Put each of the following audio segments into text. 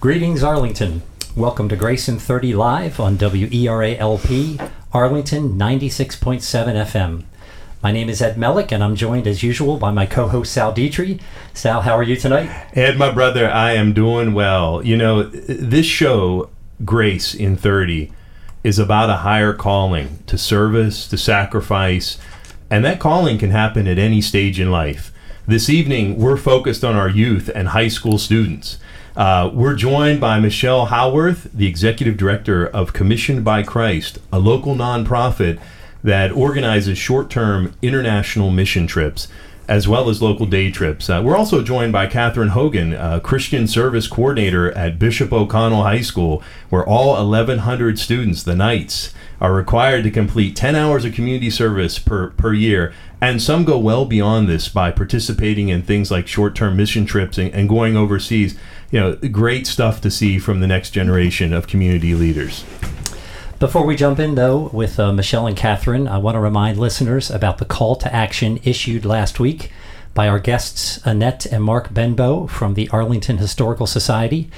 Greetings, Arlington. Welcome to Grace in 30 Live on WERA LP, Arlington 96.7 FM. My name is Ed Mellick, and I'm joined as usual by my co host Sal Dietrich. Sal, how are you tonight? Ed, my brother, I am doing well. You know, this show, Grace in 30, is about a higher calling to service, to sacrifice, and that calling can happen at any stage in life. This evening, we're focused on our youth and high school students. Uh, we're joined by Michelle Howarth, the executive director of Commissioned by Christ, a local nonprofit that organizes short term international mission trips as well as local day trips. Uh, we're also joined by Catherine Hogan, uh, Christian Service Coordinator at Bishop O'Connell High School, where all 1,100 students, the Knights, are required to complete 10 hours of community service per, per year. And some go well beyond this by participating in things like short term mission trips and, and going overseas you know, great stuff to see from the next generation of community leaders. Before we jump in, though, with uh, Michelle and Catherine, I want to remind listeners about the call to action issued last week by our guests Annette and Mark Benbow from the Arlington Historical Society.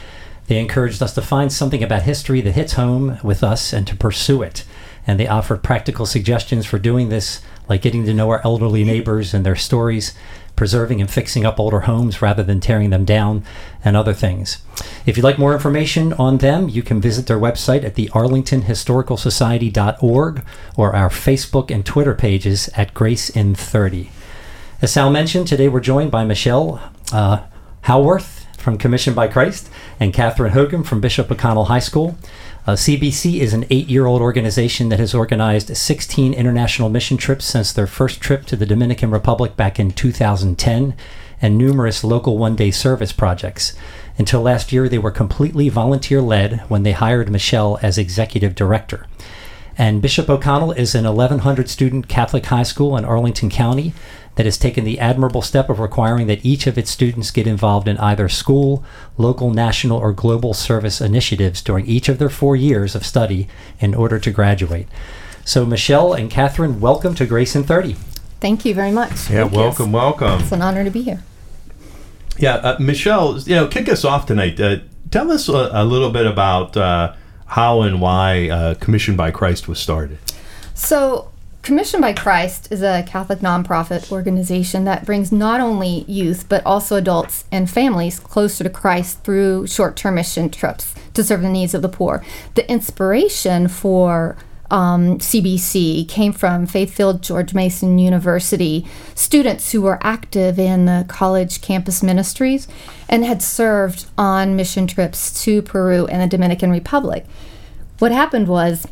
They encouraged us to find something about history that hits home with us and to pursue it. And they offered practical suggestions for doing this, like getting to know our elderly neighbors and their stories, preserving and fixing up older homes rather than tearing them down, and other things. If you'd like more information on them, you can visit their website at the arlingtonhistoricalsociety.org or our Facebook and Twitter pages at Grace in 30. As Sal mentioned, today we're joined by Michelle uh, Howarth from Commissioned by Christ and Catherine Hogan from Bishop O'Connell High School. Uh, CBC is an eight year old organization that has organized 16 international mission trips since their first trip to the Dominican Republic back in 2010 and numerous local one day service projects. Until last year, they were completely volunteer led when they hired Michelle as executive director. And Bishop O'Connell is an 1,100 student Catholic high school in Arlington County that has taken the admirable step of requiring that each of its students get involved in either school, local, national, or global service initiatives during each of their four years of study in order to graduate. So, Michelle and Catherine, welcome to Grace in 30. Thank you very much. Yeah, welcome, welcome. It's an honor to be here. Yeah, uh, Michelle, you know, kick us off tonight. Uh, tell us a, a, little bit about uh, how and why uh, Commissioned by Christ was started. So, Commissioned by Christ is a Catholic nonprofit organization that brings not only youth but also adults and families closer to Christ through short term mission trips to serve the needs of the poor. The inspiration for um, CBC came from Faith-filled George Mason University students who were active in the college campus ministries and had served on mission trips to Peru and the Dominican Republic. What happened was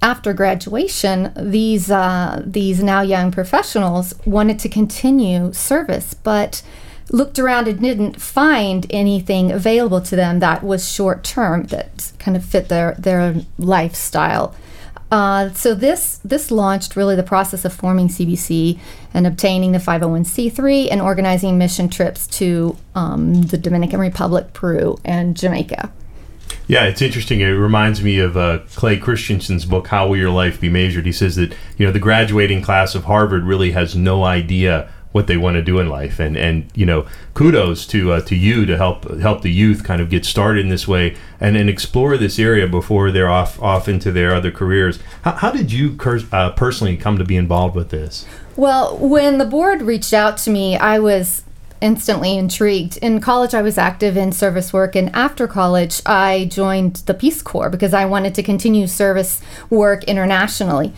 after graduation, these uh, these now young professionals wanted to continue service, but looked around and didn't find anything available to them that was short term that kind of fit their their lifestyle. Uh, so this this launched really the process of forming CBC and obtaining the 501c3 and organizing mission trips to um, the Dominican Republic, Peru, and Jamaica. Yeah, it's interesting. It reminds me of uh, Clay Christensen's book, How Will Your Life Be Measured? He says that you know the graduating class of Harvard really has no idea what they want to do in life, and and you know kudos to uh, to you to help help the youth kind of get started in this way and and explore this area before they're off off into their other careers. How, how did you uh, personally come to be involved with this? Well, when the board reached out to me, I was instantly intrigued. In college, I was active in service work, and after college, I joined the Peace Corps because I wanted to continue service work internationally.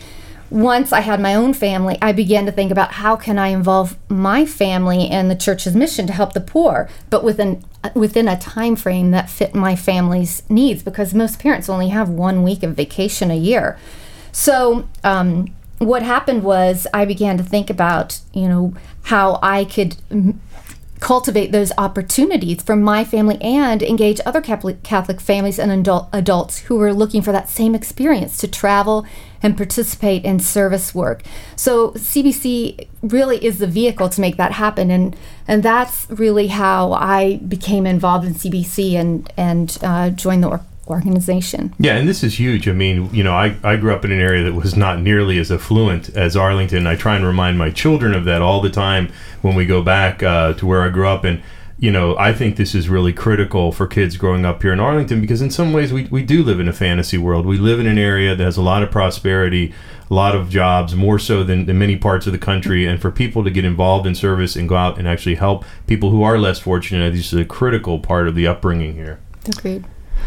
Once I had my own family, I began to think about how can I involve my family in the church's mission to help the poor, but within within a time frame that fit my family's needs because most parents only have one week of vacation a year. So, um, what happened was I began to think about, you know, how I could cultivate those opportunities for my family and engage other Catholic families and adult, adults who are looking for that same experience to travel and participate in service work. So CBC really is the vehicle to make that happen, and and that's really how I became involved in CBC and and uh, joined the organization. Yeah, and this is huge. I mean, you know, I, I grew up in an area that was not nearly as affluent as Arlington. I try and remind my children of that all the time when we go back uh, to where I grew up. And you know, I think this is really critical for kids growing up here in Arlington because, in some ways, we, we do live in a fantasy world. We live in an area that has a lot of prosperity, a lot of jobs, more so than, than many parts of the country. And for people to get involved in service and go out and actually help people who are less fortunate, this is a critical part of the upbringing here. Agreed.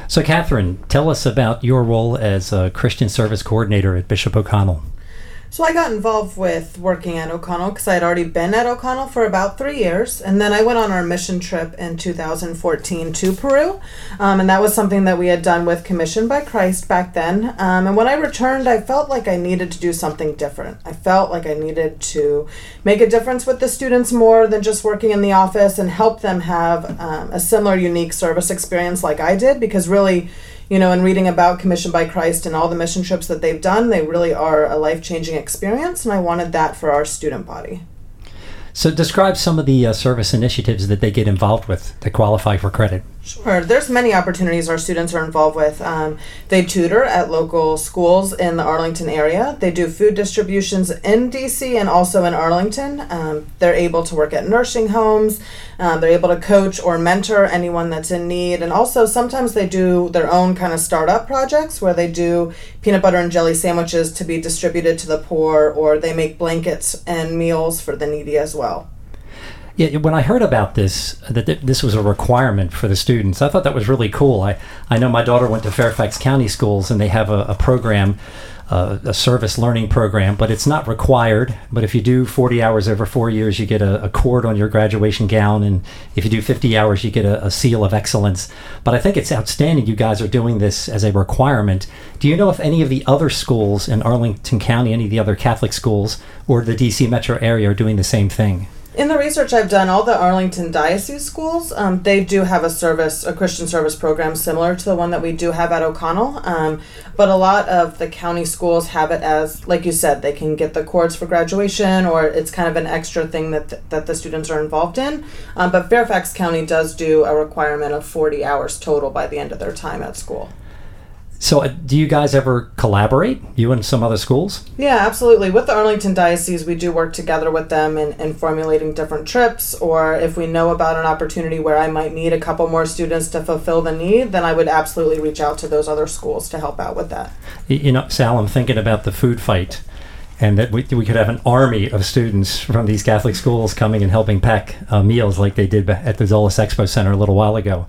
So, Catherine, tell us about your role as a Christian service coordinator at Bishop O'Connell. So I got involved with working at O'Connell because I had already been at O'Connell for about three years, and then I went on our mission trip in 2014 to Peru, um, and that was something that we had done with Commission by Christ back then. Um, and when I returned, I felt like I needed to do something different. I felt like I needed to make a difference with the students more than just working in the office and help them have um, a similar, unique service experience like I did, because really you know, and reading about Commission by Christ and all the mission trips that they've done, they really are a life changing experience, and I wanted that for our student body. So, describe some of the uh, service initiatives that they get involved with to qualify for credit. Sure. There's many opportunities our students are involved with. Um, they tutor at local schools in the Arlington area. They do food distributions in DC and also in Arlington. Um, they're able to work at nursing homes. Um, they're able to coach or mentor anyone that's in need. And also, sometimes they do their own kind of startup projects where they do peanut butter and jelly sandwiches to be distributed to the poor, or they make blankets and meals for the needy as well. Yeah, when I heard about this, that this was a requirement for the students, I thought that was really cool. I, I know my daughter went to Fairfax County schools and they have a, a program, uh, a service learning program, but it's not required. But if you do 40 hours over four years, you get a, a cord on your graduation gown. And if you do 50 hours, you get a, a seal of excellence. But I think it's outstanding you guys are doing this as a requirement. Do you know if any of the other schools in Arlington County, any of the other Catholic schools or the DC metro area are doing the same thing? In the research I've done, all the Arlington Diocese schools, um, they do have a service, a Christian service program similar to the one that we do have at O'Connell. Um, but a lot of the county schools have it as, like you said, they can get the cords for graduation, or it's kind of an extra thing that th- that the students are involved in. Um, but Fairfax County does do a requirement of 40 hours total by the end of their time at school. So, uh, do you guys ever collaborate, you and some other schools? Yeah, absolutely. With the Arlington Diocese, we do work together with them in, in formulating different trips, or if we know about an opportunity where I might need a couple more students to fulfill the need, then I would absolutely reach out to those other schools to help out with that. You know, Sal, I'm thinking about the food fight and that we, we could have an army of students from these Catholic schools coming and helping pack uh, meals like they did at the Dulles Expo Center a little while ago.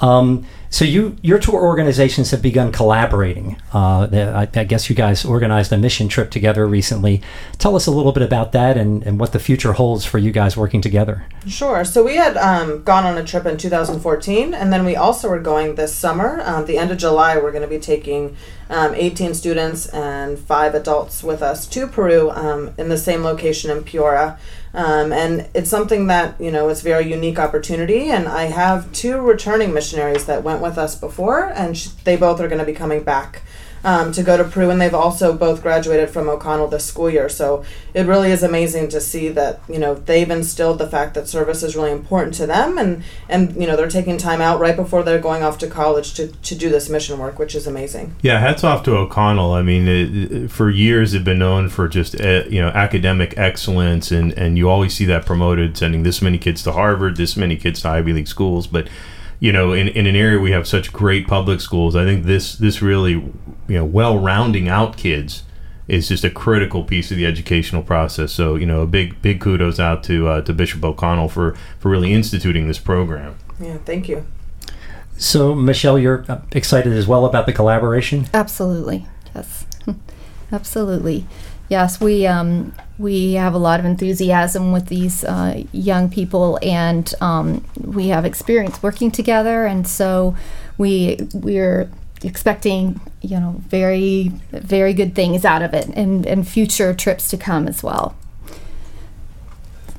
Um, so you, your tour organizations have begun collaborating. Uh, I, I, guess you guys organized a mission trip together recently. Tell us a little bit about that and, and what the future holds for you guys working together. Sure. So we had um, gone on a trip in 2014, and then we also were going this summer. Um, the end of July, we're going to be taking um, 18 students and five adults with us to Peru um, in the same location in Piura. Um, and it's something that, you know, it's a very unique opportunity. And I have two returning missionaries that went with us before, and sh- they both are going to be coming back um, to go to Peru, and they've also both graduated from O'Connell this school year. So it really is amazing to see that you know they've instilled the fact that service is really important to them, and and you know they're taking time out right before they're going off to college to, to do this mission work, which is amazing. Yeah, hats off to O'Connell. I mean, it, for years they've been known for just uh, you know academic excellence, and and you always see that promoted, sending this many kids to Harvard, this many kids to Ivy League schools, but you know, in, in an area we have such great public schools, I think this this really, you know, well rounding out kids is just a critical piece of the educational process. So, you know, a big big kudos out to uh, to Bishop O'Connell for for really instituting this program. Yeah, thank you. So, Michelle, you're excited as well about the collaboration? Absolutely. Yes. Absolutely. Yes, we um, we have a lot of enthusiasm with these uh, young people, and um, we have experience working together, and so we we're expecting you know very very good things out of it, and and future trips to come as well.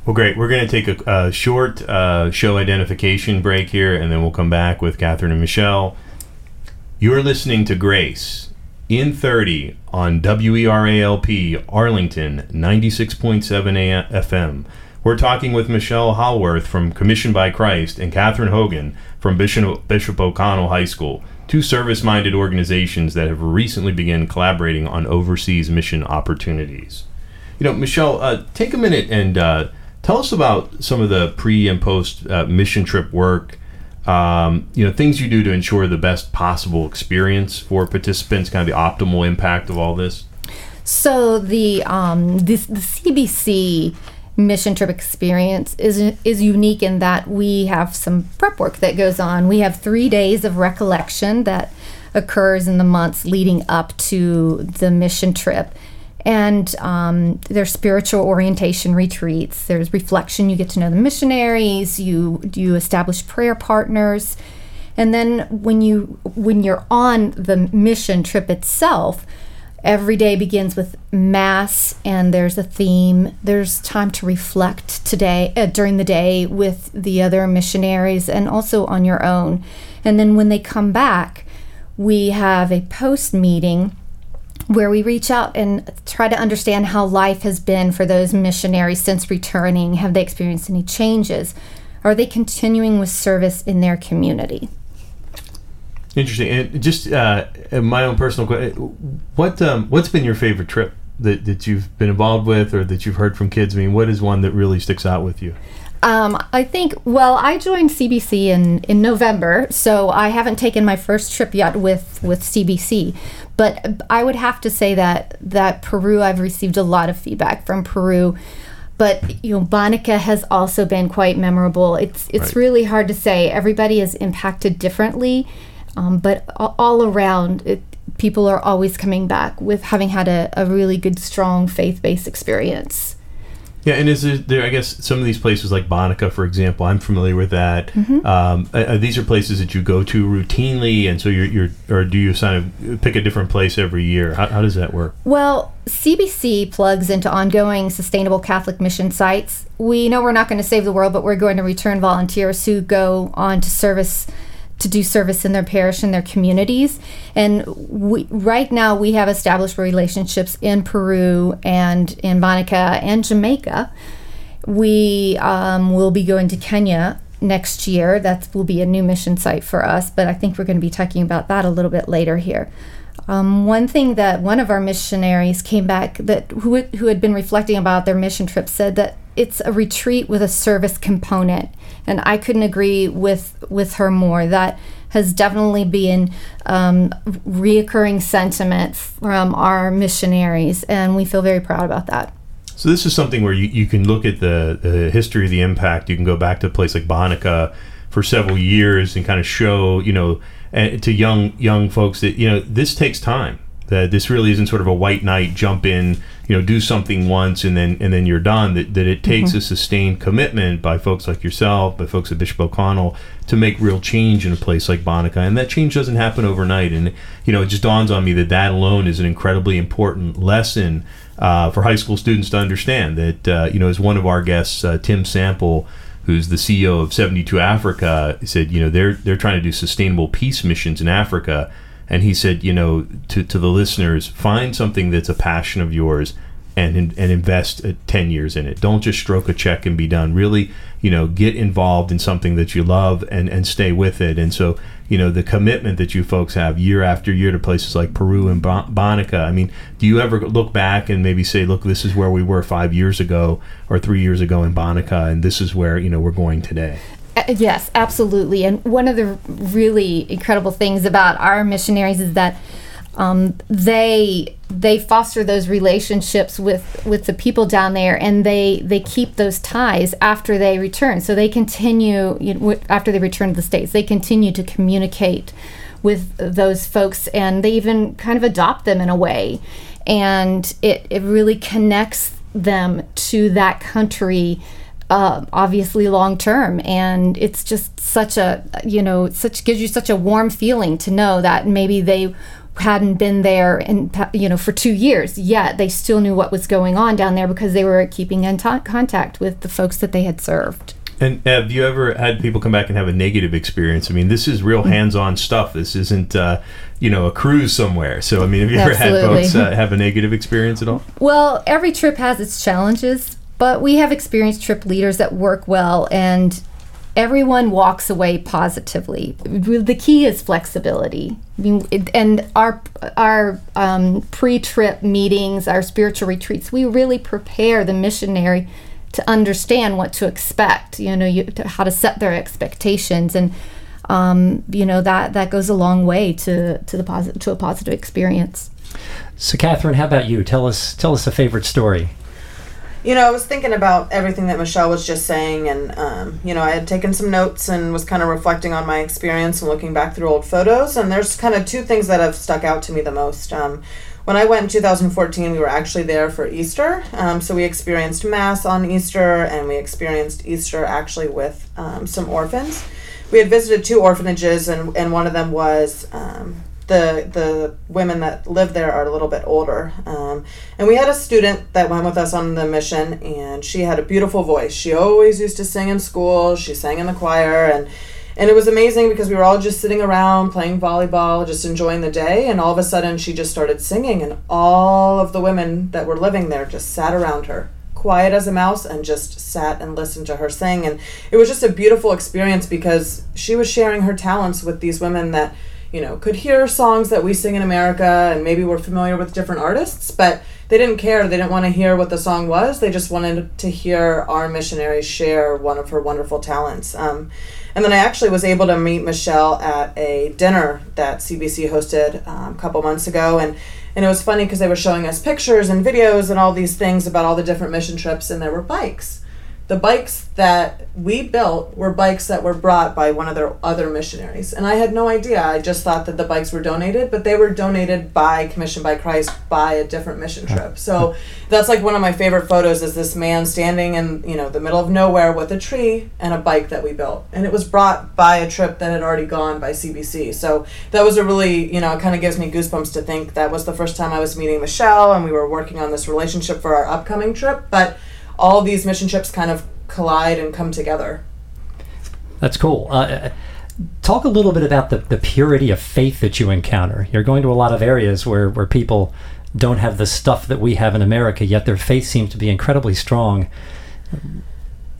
Well, great. We're going to take a, a short uh, show identification break here, and then we'll come back with Catherine and Michelle. You're listening to Grace in 30 on WERALP Arlington 96.7 FM. We're talking with Michelle Howarth from Commission by Christ and Catherine Hogan from Bishop, Bishop O'Connell High School, two service minded organizations that have recently begun collaborating on overseas mission opportunities. You know, Michelle, uh, take a minute and uh, Tell us about some of the pre and post uh, mission trip work. Um, you know, things you do to ensure the best possible experience for participants, kind of the optimal impact of all this. So the um, this, the CBC mission trip experience is is unique in that we have some prep work that goes on. We have three days of recollection that occurs in the months leading up to the mission trip. And um, there's spiritual orientation retreats. There's reflection. You get to know the missionaries. You you establish prayer partners, and then when you when you're on the mission trip itself, every day begins with mass and there's a theme there's time to reflect today uh, during the day with the other missionaries and also on your own and then when they come back we have a post meeting where we reach out and try to understand how life has been for those missionaries since returning have they experienced any changes are they continuing with service in their community Interesting. And just uh, my own personal question: what um, what's been your favorite trip that, that you've been involved with, or that you've heard from kids? I mean, what is one that really sticks out with you? Um, I think, well, I joined CBC in, in November, so I haven't taken my first trip yet with, with CBC. But I would have to say that, that Peru, I've received a lot of feedback from Peru. But you know, Bonica has also been quite memorable. It's it's Right. really hard to say. Everybody is impacted differently, um, but all around, it, people are always coming back with having had a, a really good, strong faith based experience. Yeah, and is there? I guess some of these places, like Bonica, for example, I'm familiar with that. Um, uh, uh, these are places that you go to routinely, and so you're, you're or do you kind of pick a different place every year? How, how does that work? Well, CBC plugs into ongoing sustainable Catholic mission sites. We know we're not going to save the world, but we're going to return volunteers who go on to service to do service in their parish and their communities. And we, right now, we have established relationships in Peru and in Bonica and Jamaica. We um, will be going to Kenya next year. That will be a new mission site for us, but I think we're going to be talking about that a little bit later here. Um, one thing that one of our missionaries came back that who, who had been reflecting about their mission trip said that it's a retreat with a service component, and I couldn't agree with with her more. That has definitely been um, reoccurring sentiment from our missionaries, and we feel very proud about that. So this is something where you, you can look at the, the history of the impact. You can go back to a place like Bonica for several years and kind of show, you know, and to young young folks that you know this takes time. That this really isn't sort of a white knight jump in, you know, do something once and then and then you're done. That that it takes a sustained commitment by folks like yourself, by folks at Bishop O'Connell, to make real change in a place like Bonica, and that change doesn't happen overnight. And you know, it just dawns on me that that alone is an incredibly important lesson uh, for high school students to understand. That uh, you know, as one of our guests, uh, Tim Sample, who's the CEO of 72 Africa, said, you know, they're they're trying to do sustainable peace missions in Africa, and he said, you know, to to the listeners, find something that's a passion of yours. And, and invest uh, 10 years in it. Don't just stroke a check and be done. Really, you know, get involved in something that you love and, and stay with it. And so, you know, the commitment that you folks have year after year to places like Peru and Bon- Bonica. I mean, do you ever look back and maybe say, look, this is where we were five years ago or three years ago in Bonica, and this is where, you know, we're going today? Uh, Yes, absolutely. And one of the really incredible things about our missionaries is that um, they they foster those relationships with with the people down there, and they they keep those ties after they return. So they continue you know, after they return to the states. They continue to communicate with those folks, and they even kind of adopt them in a way, and it it really connects them to that country uh, obviously long term and it's just such a you know such gives you such a warm feeling to know that maybe they hadn't been there in you know for two years yet they still knew what was going on down there because they were keeping in to- contact with the folks that they had served And have you ever had people come back and have a negative experience? I mean, this is real hands-on stuff. This isn't, uh, you know, a cruise somewhere. So, I mean, have you ever had Absolutely. folks uh, have a negative experience at all? Well, every trip has its challenges, but we have experienced trip leaders that work well and everyone walks away positively. The key is flexibility. I mean, and our our um, pre-trip meetings, our spiritual retreats, we really prepare the missionary to understand what to expect. You know, you, to, how to set their expectations, and um, you know that that goes a long way to to the positive to a positive experience. So, Catherine, how about you? Tell us tell us a favorite story. You know, I was thinking about everything that Michelle was just saying, and um, you know, I had taken some notes and was kind of reflecting on my experience and looking back through old photos. And there's kind of two things that have stuck out to me the most. Um, when I went in 2014, we were actually there for Easter. Um, so we experienced Mass on Easter, and we experienced Easter actually with um, some orphans. We had visited two orphanages, and, and one of them was um, the the women that live there are a little bit older. Um, and we had a student that went with us on the mission, and she had a beautiful voice. She always used to sing in school. She sang in the choir, and and it was amazing because we were all just sitting around playing volleyball, just enjoying the day. And all of a sudden, she just started singing, and all of the women that were living there just sat around her quiet as a mouse and just sat and listened to her sing and it was just a beautiful experience because she was sharing her talents with these women that you know, could hear songs that we sing in America and maybe were familiar with different artists, but they didn't care. They didn't want to hear what the song was. They just wanted to hear our missionary share one of her wonderful talents. Um, and then I actually was able to meet Michelle at a dinner that CBC hosted um, a couple months ago. And, and it was funny because they were showing us pictures and videos and all these things about all the different mission trips, and there were bikes the bikes that we built were bikes that were brought by one of their other missionaries. And i had no idea. I just thought that the bikes were donated but they were donated by commission by christ by a different mission trip. So that's like one of my favorite photos is this man standing in you know the middle of nowhere with a tree and a bike that we built. And it was brought by a trip that had already gone by cbc so that was a really you know it kind of gives me goosebumps to think that was the first time i was meeting michelle and we were working on this relationship for our upcoming trip. But all these mission trips kind of collide and come together. That's cool. Uh, talk a little bit about the, the purity of faith that you encounter. You're going to a lot of areas where, where people don't have the stuff that we have in America, yet their faith seems to be incredibly strong.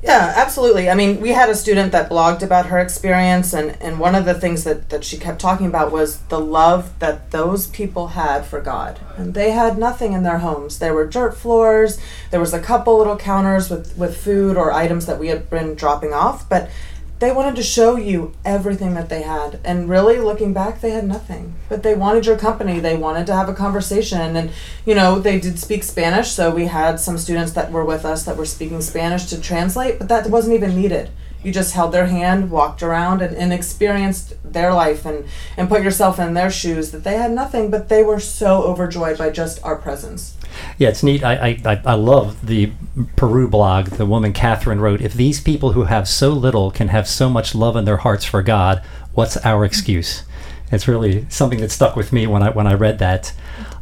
Yeah, absolutely. I mean, we had a student that blogged about her experience, and, and one of the things that, that she kept talking about was the love that those people had for God. And they had nothing in their homes. There were dirt floors, there was a couple little counters with, with food or items that we had been dropping off, but they wanted to show you everything that they had. And really looking back they had nothing. But they wanted your company. They wanted to have a conversation. And you know they did speak spanish so we had some students that were with us that were speaking spanish to translate but that wasn't even needed you just held their hand walked around and, and experienced their life and and put yourself in their shoes that they had nothing but they were so overjoyed by just our presence yeah, it's neat. I, I, I love the Peru blog. The woman Catherine wrote, If these people who have so little can have so much love in their hearts for God, what's our excuse? It's really something that stuck with me when I when I read that.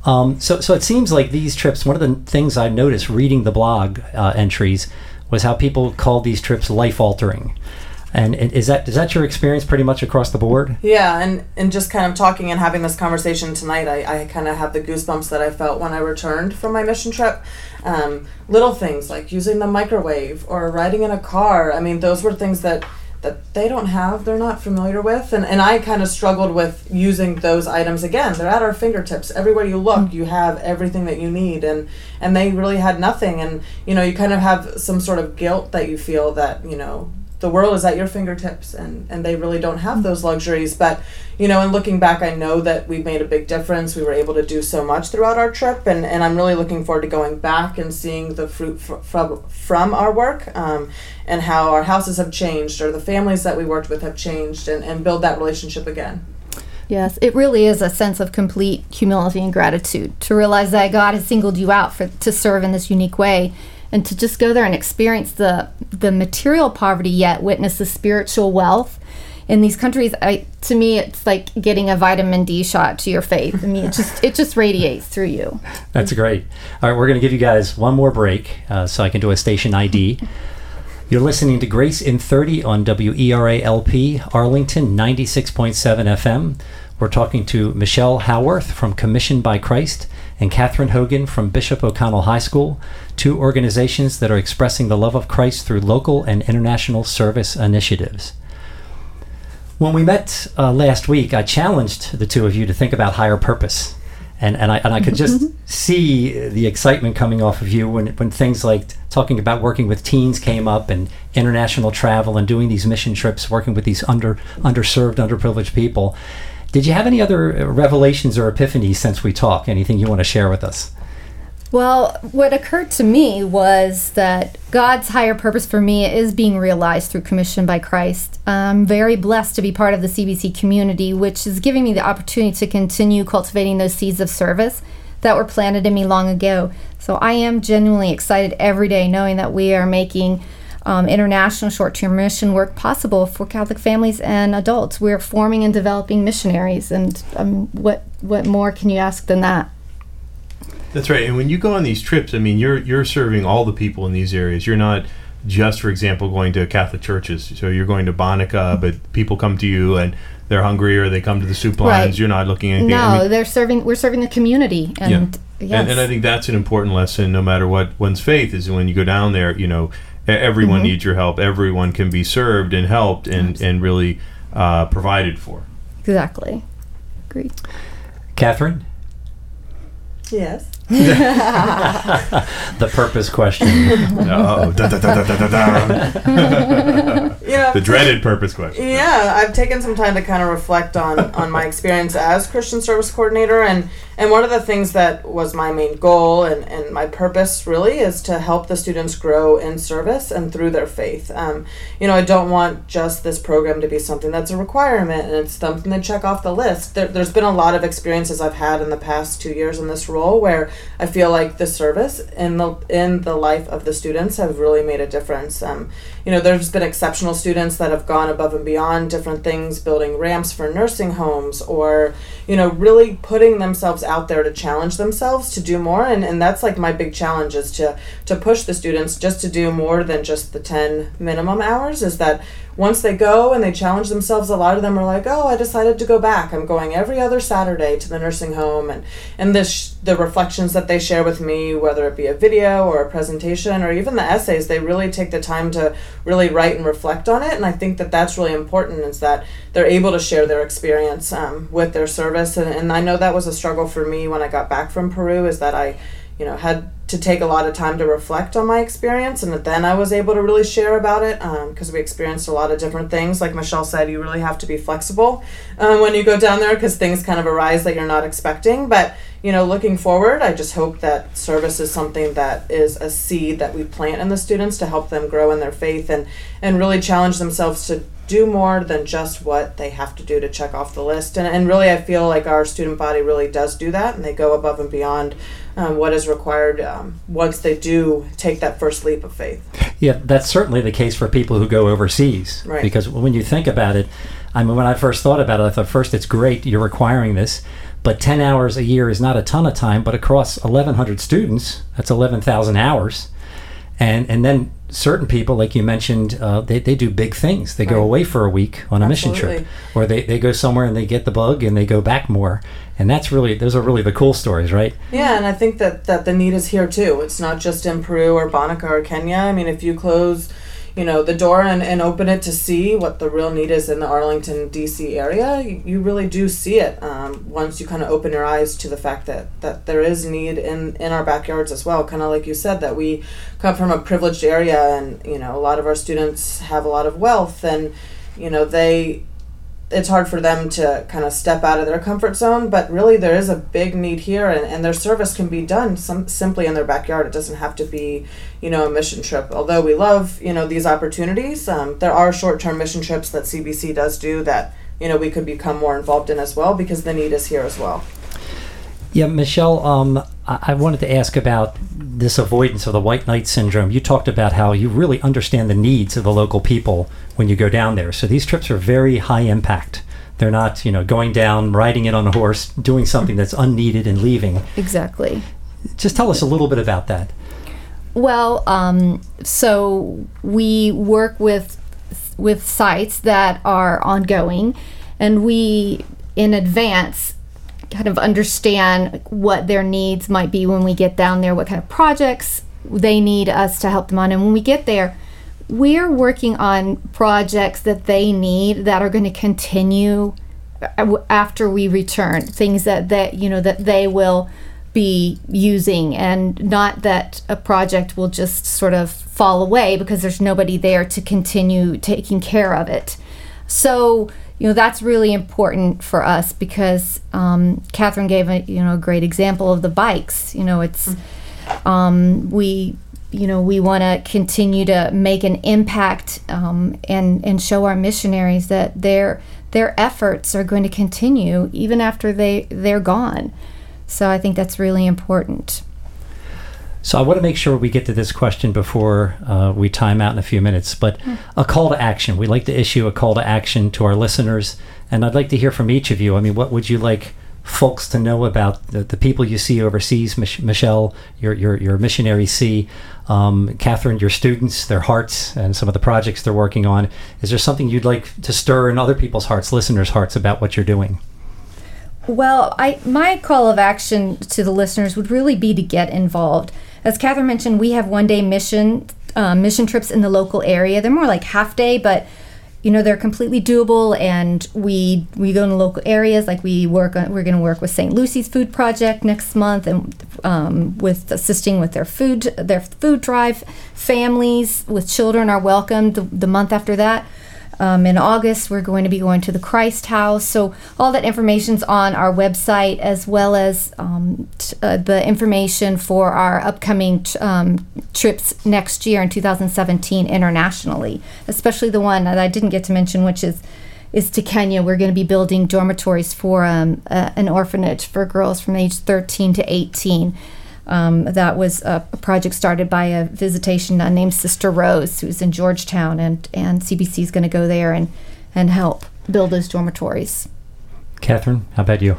Um, so so it seems like these trips. One of the things I noticed reading the blog uh, entries was how people called these trips life altering. And is that is that your experience pretty much across the board? Yeah, and and just kind of talking and having this conversation tonight, I, I kind of have the goosebumps that I felt when I returned from my mission trip. Um, little things like using the microwave or riding in a car. I mean, those were things that that they don't have, they're not familiar with, and and I kind of struggled with using those items again. They're at our fingertips. Everywhere you look, you have everything that you need, and and they really had nothing. And you know, you kind of have some sort of guilt that you feel that you know the world is at your fingertips and, and they really don't have those luxuries. But you know and looking back i know that we've made a big difference. We were able to do so much throughout our trip and, and i'm really looking forward to going back and seeing the fruit fr- from, from our work um, and how our houses have changed or the families that we worked with have changed and, and build that relationship again. Yes, it really is a sense of complete humility and gratitude to realize that God has singled you out for to serve in this unique way and to just go there and experience the the material poverty yet witness the spiritual wealth in these countries I, to me it's like getting a vitamin d shot to your faith i mean it just it just radiates through you. That's great. All right we're going to give you guys one more break uh, so i can do a station id you're listening to grace in 30 on weralp arlington 96.7 fm we're talking to michelle howarth from commission by christ and Catherine Hogan from Bishop O'Connell High School, two organizations that are expressing the love of Christ through local and international service initiatives. When we met uh, last week, I challenged the two of you to think about higher purpose and and I and I could just see the excitement coming off of you when when things like talking about working with teens came up and international travel and doing these mission trips, working with these under underserved, underprivileged people. Did you have any other uh, revelations or epiphanies since we talked? Anything you want to share with us? Well, what occurred to me was that God's higher purpose for me is being realized through Commission by Christ. I'm very blessed to be part of the CBC community, which is giving me the opportunity to continue cultivating those seeds of service that were planted in me long ago. So I am genuinely excited every day knowing that we are making um, international short term mission work possible for Catholic families and adults. We're forming and developing missionaries, and um, what, what more can you ask than that? That's right. And when you go on these trips, I mean, you're you're serving all the people in these areas. You're not just, for example, going to Catholic churches. So you're going to Bonica, but people come to you and they're hungry, or they come to the soup lines. Right. You're not looking at anything. No, I mean, they're serving. We're serving the community, and yes. and, and I think that's an important lesson, no matter what one's faith is. When you go down there, you know, everyone Mm-hmm. needs your help. Everyone can be served and helped and and really uh, provided for. exactly. Agreed. Catherine, Yes. the purpose question. oh, da, da, da, da, da, da, da. The dreaded purpose question. Yeah, I've taken some time to kind of reflect on on my experience as Christian service coordinator, and and one of the things that was my main goal and and my purpose really is to help the students grow in service and through their faith. Um, you know, I don't want just this program to be something that's a requirement and it's something to check off the list. There, there's been a lot of experiences I've had in the past two years in this role where I feel like the service in the in the life of the students have really made a difference. Um, you know, there's been exceptional students that have gone above and beyond different things, building ramps for nursing homes, or you know, really putting themselves out there to challenge themselves to do more. And and that's like my big challenge is to to push the students just to do more than just the ten minimum hours. Is that once they go and they challenge themselves, a lot of them are like, "Oh, I decided to go back. I'm going every other Saturday to the nursing home." And and this the reflections that they share with me, whether it be a video or a presentation or even the essays, they really take the time to really write and reflect on it. And I think that that's really important is that they're able to share their experience um, with their service. And, and I know that was a struggle for me when I got back from Peru. Is that I you know had to take a lot of time to reflect on my experience and then i was able to really share about it because we experienced a lot of different things. Like michelle said you really have to be flexible um, when you go down there because things kind of arise that you're not expecting. But you know looking forward i just hope that service is something that is a seed that we plant in the students to help them grow in their faith and and really challenge themselves to do more than just what they have to do to check off the list. And, and really, I feel like our student body really does do that, and they go above and beyond um, what is required um, once they do take that first leap of faith. Yeah, that's certainly the case for people who go overseas. Right. Because when you think about it, I mean, when I first thought about it, I thought first it's great you're requiring this, but 10 hours a year is not a ton of time. But across 1,100 students, that's 11,000 hours, and and then certain people, like you mentioned, uh, they they do big things. They go away for a week on a mission trip, or they they go somewhere and they get the bug and they go back more. And that's really those are really the cool stories, right? Yeah, and I think that, that the need is here too. It's not just in Peru or Bonica or Kenya. I mean, if you close, you know, the door and, and open it to see what the real need is in the Arlington, D.C. area, you, you really do see it um, once you kind of open your eyes to the fact that, that there is need in, in our backyards as well. Kind of like you said, that we come from a privileged area and, you know, a lot of our students have a lot of wealth and, you know, they it's hard for them to kind of step out of their comfort zone, but really there is a big need here, and, and their service can be done some, simply in their backyard. It doesn't have to be, you know, a mission trip. Although we love, you know, these opportunities, um, there are short-term mission trips that CBC does do that, you know, we could become more involved in as well because the need is here as well. Yeah, Michelle, um, I-, I wanted to ask about this avoidance of the white knight syndrome. You talked about how you really understand the needs of the local people when you go down there. So these trips are very high impact. They're not, you know, going down, riding it on a horse, doing something that's unneeded and leaving. Exactly. Just tell us a little bit about that. Well, um, so we work with with sites that are ongoing, and we in advance kind of understand what their needs might be when we get down there, what kind of projects they need us to help them on, and when we get there, we're working on projects that they need that are going to continue uh, after we return, things that that you know that they will be using, and not that a project will just sort of fall away because there's nobody there to continue taking care of it. So you know that's really important for us because um, Catherine gave a you know a great example of the bikes. You know, it's um, we you know we want to continue to make an impact um, and and show our missionaries that their their efforts are going to continue even after they they're gone. So I think that's really important. So I want to make sure we get to this question before uh, we time out in a few minutes. But a call to action. We'd like to issue a call to action to our listeners, and I'd like to hear from each of you. I mean, what would you like folks to know about the, the people you see overseas? Mich- Michelle, your your your missionary see, um, Catherine, your students, their hearts, and some of the projects they're working on. Is there something you'd like to stir in other people's hearts, listeners' hearts, about what you're doing? Well, I my call of action to the listeners would really be to get involved. As Catherine mentioned, we have one day mission uh, mission trips in the local area. They're more like half day, but you know they're completely doable. And we we go in local areas. Like we work on, we're going to work with St. Lucy's Food Project next month, and um, with assisting with their food their food drive. Families with children are welcome the, the month after that. Um, in August, we're going to be going to the Christ House. So, all that information's on our website, as well as um, t- uh, the information for our upcoming t- um, trips next year in 2017 internationally, especially the one that I didn't get to mention, which is is to Kenya. We're going to be building dormitories for um, an orphanage for girls from age 13 to 18. Um, that was a, project started by a visitation nun named Sister Rose, who's in Georgetown, and, and CBC is going to go there and, and help build those dormitories. Catherine, how about you?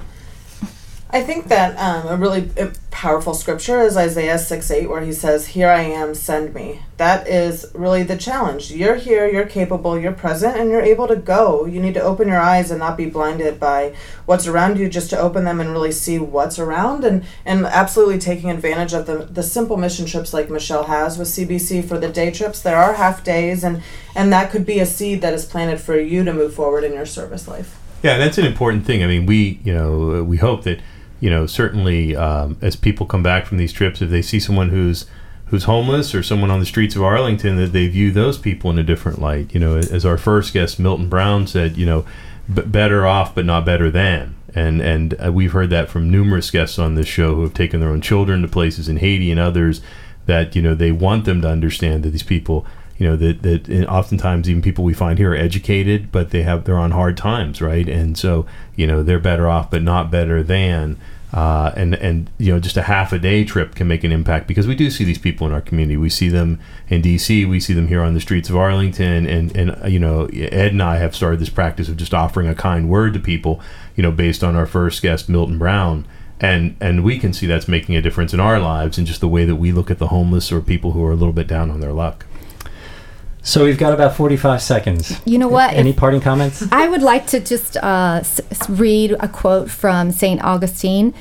I think that um, a really powerful scripture is Isaiah 6 8, where he says, Here I am, send me. That is really the challenge. You're here, you're capable, you're present, and you're able to go. You need to open your eyes and not be blinded by what's around you, just to open them and really see what's around, and, and absolutely taking advantage of the, the simple mission trips like Michelle has with CBC for the day trips. There are half days, and, and that could be a seed that is planted for you to move forward in your service life. Yeah, that's an important thing. I mean, we, you know, we hope that you know, certainly um, as people come back from these trips, if they see someone who's who's homeless or someone on the streets of Arlington, that they view those people in a different light. You know, as our first guest Milton Brown said, you know, b- better off but not better than. And and uh, we've heard that from numerous guests on this show who have taken their own children to places in Haiti and others that you know they want them to understand that these people you know that that oftentimes even people we find here are educated but they have they're on hard times right and so you know they're better off but not better than uh, and and you know just a half a day trip can make an impact because we do see these people in our community. We see them in D.C. We see them here on the streets of Arlington, and and uh, you know Ed and I have started this practice of just offering a kind word to people, you know, based on our first guest Milton Brown, and and we can see that's making a difference in our lives and just the way that we look at the homeless or people who are a little bit down on their luck. So we've got about 45 seconds. You know what? Any if parting comments? I would like to just uh, s- read a quote from St. Augustine.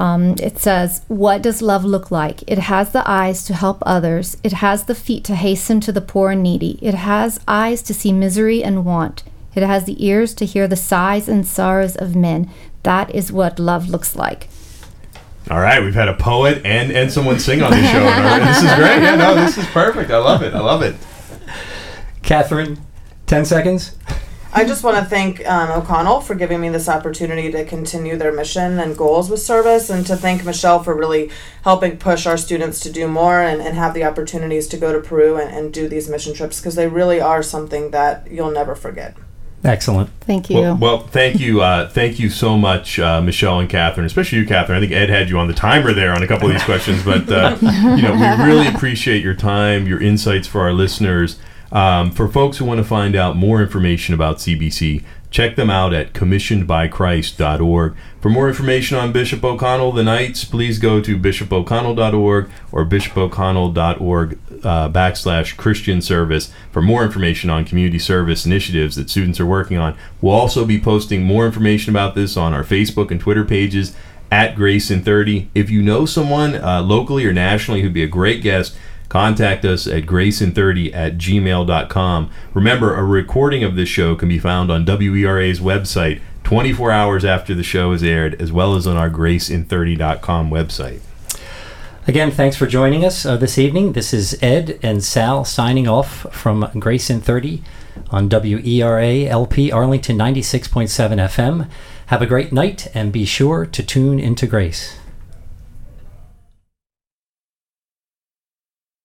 Um, it says, What does love look like? It has the eyes to help others. It has the feet to hasten to the poor and needy. It has eyes to see misery and want. It has the ears to hear the sighs and sorrows of men. That is what love looks like. All right, we've had a poet and, and someone sing on this show. this is great. Yeah, no, this is perfect. I love it. I love it. Catherine, 10 seconds. I just want to thank um, O'Connell for giving me this opportunity to continue their mission and goals with service, and to thank Michelle for really helping push our students to do more and, and have the opportunities to go to Peru and, and do these mission trips because they really are something that you'll never forget. Excellent. Thank you. Well, well thank you, uh, thank you so much, uh, Michelle and Catherine, especially you, Catherine. I think Ed had you on the timer there on a couple of these questions, but uh, you know we really appreciate your time, your insights for our listeners. Um, for folks who want to find out more information about CBC, check them out at commissionedbychrist.org. For more information on Bishop O'Connell the Knights, please go to bishopoconnell.org or bishopoconnell.org uh, backslash Christian service for more information on community service initiatives that students are working on. We'll also be posting more information about this on our Facebook and Twitter pages at Grace in 30. If you know someone uh, locally or nationally who'd be a great guest, contact us at gracin30 at gmail.com. Remember, a recording of this show can be found on WERA's website, 24 hours after the show is aired, as well as on our graceinthirty.com website. Again, thanks for joining us uh, this evening. This is Ed and Sal signing off from Grace in 30 on WERA LP Arlington 96.7 FM. Have a great night and be sure to tune into Grace.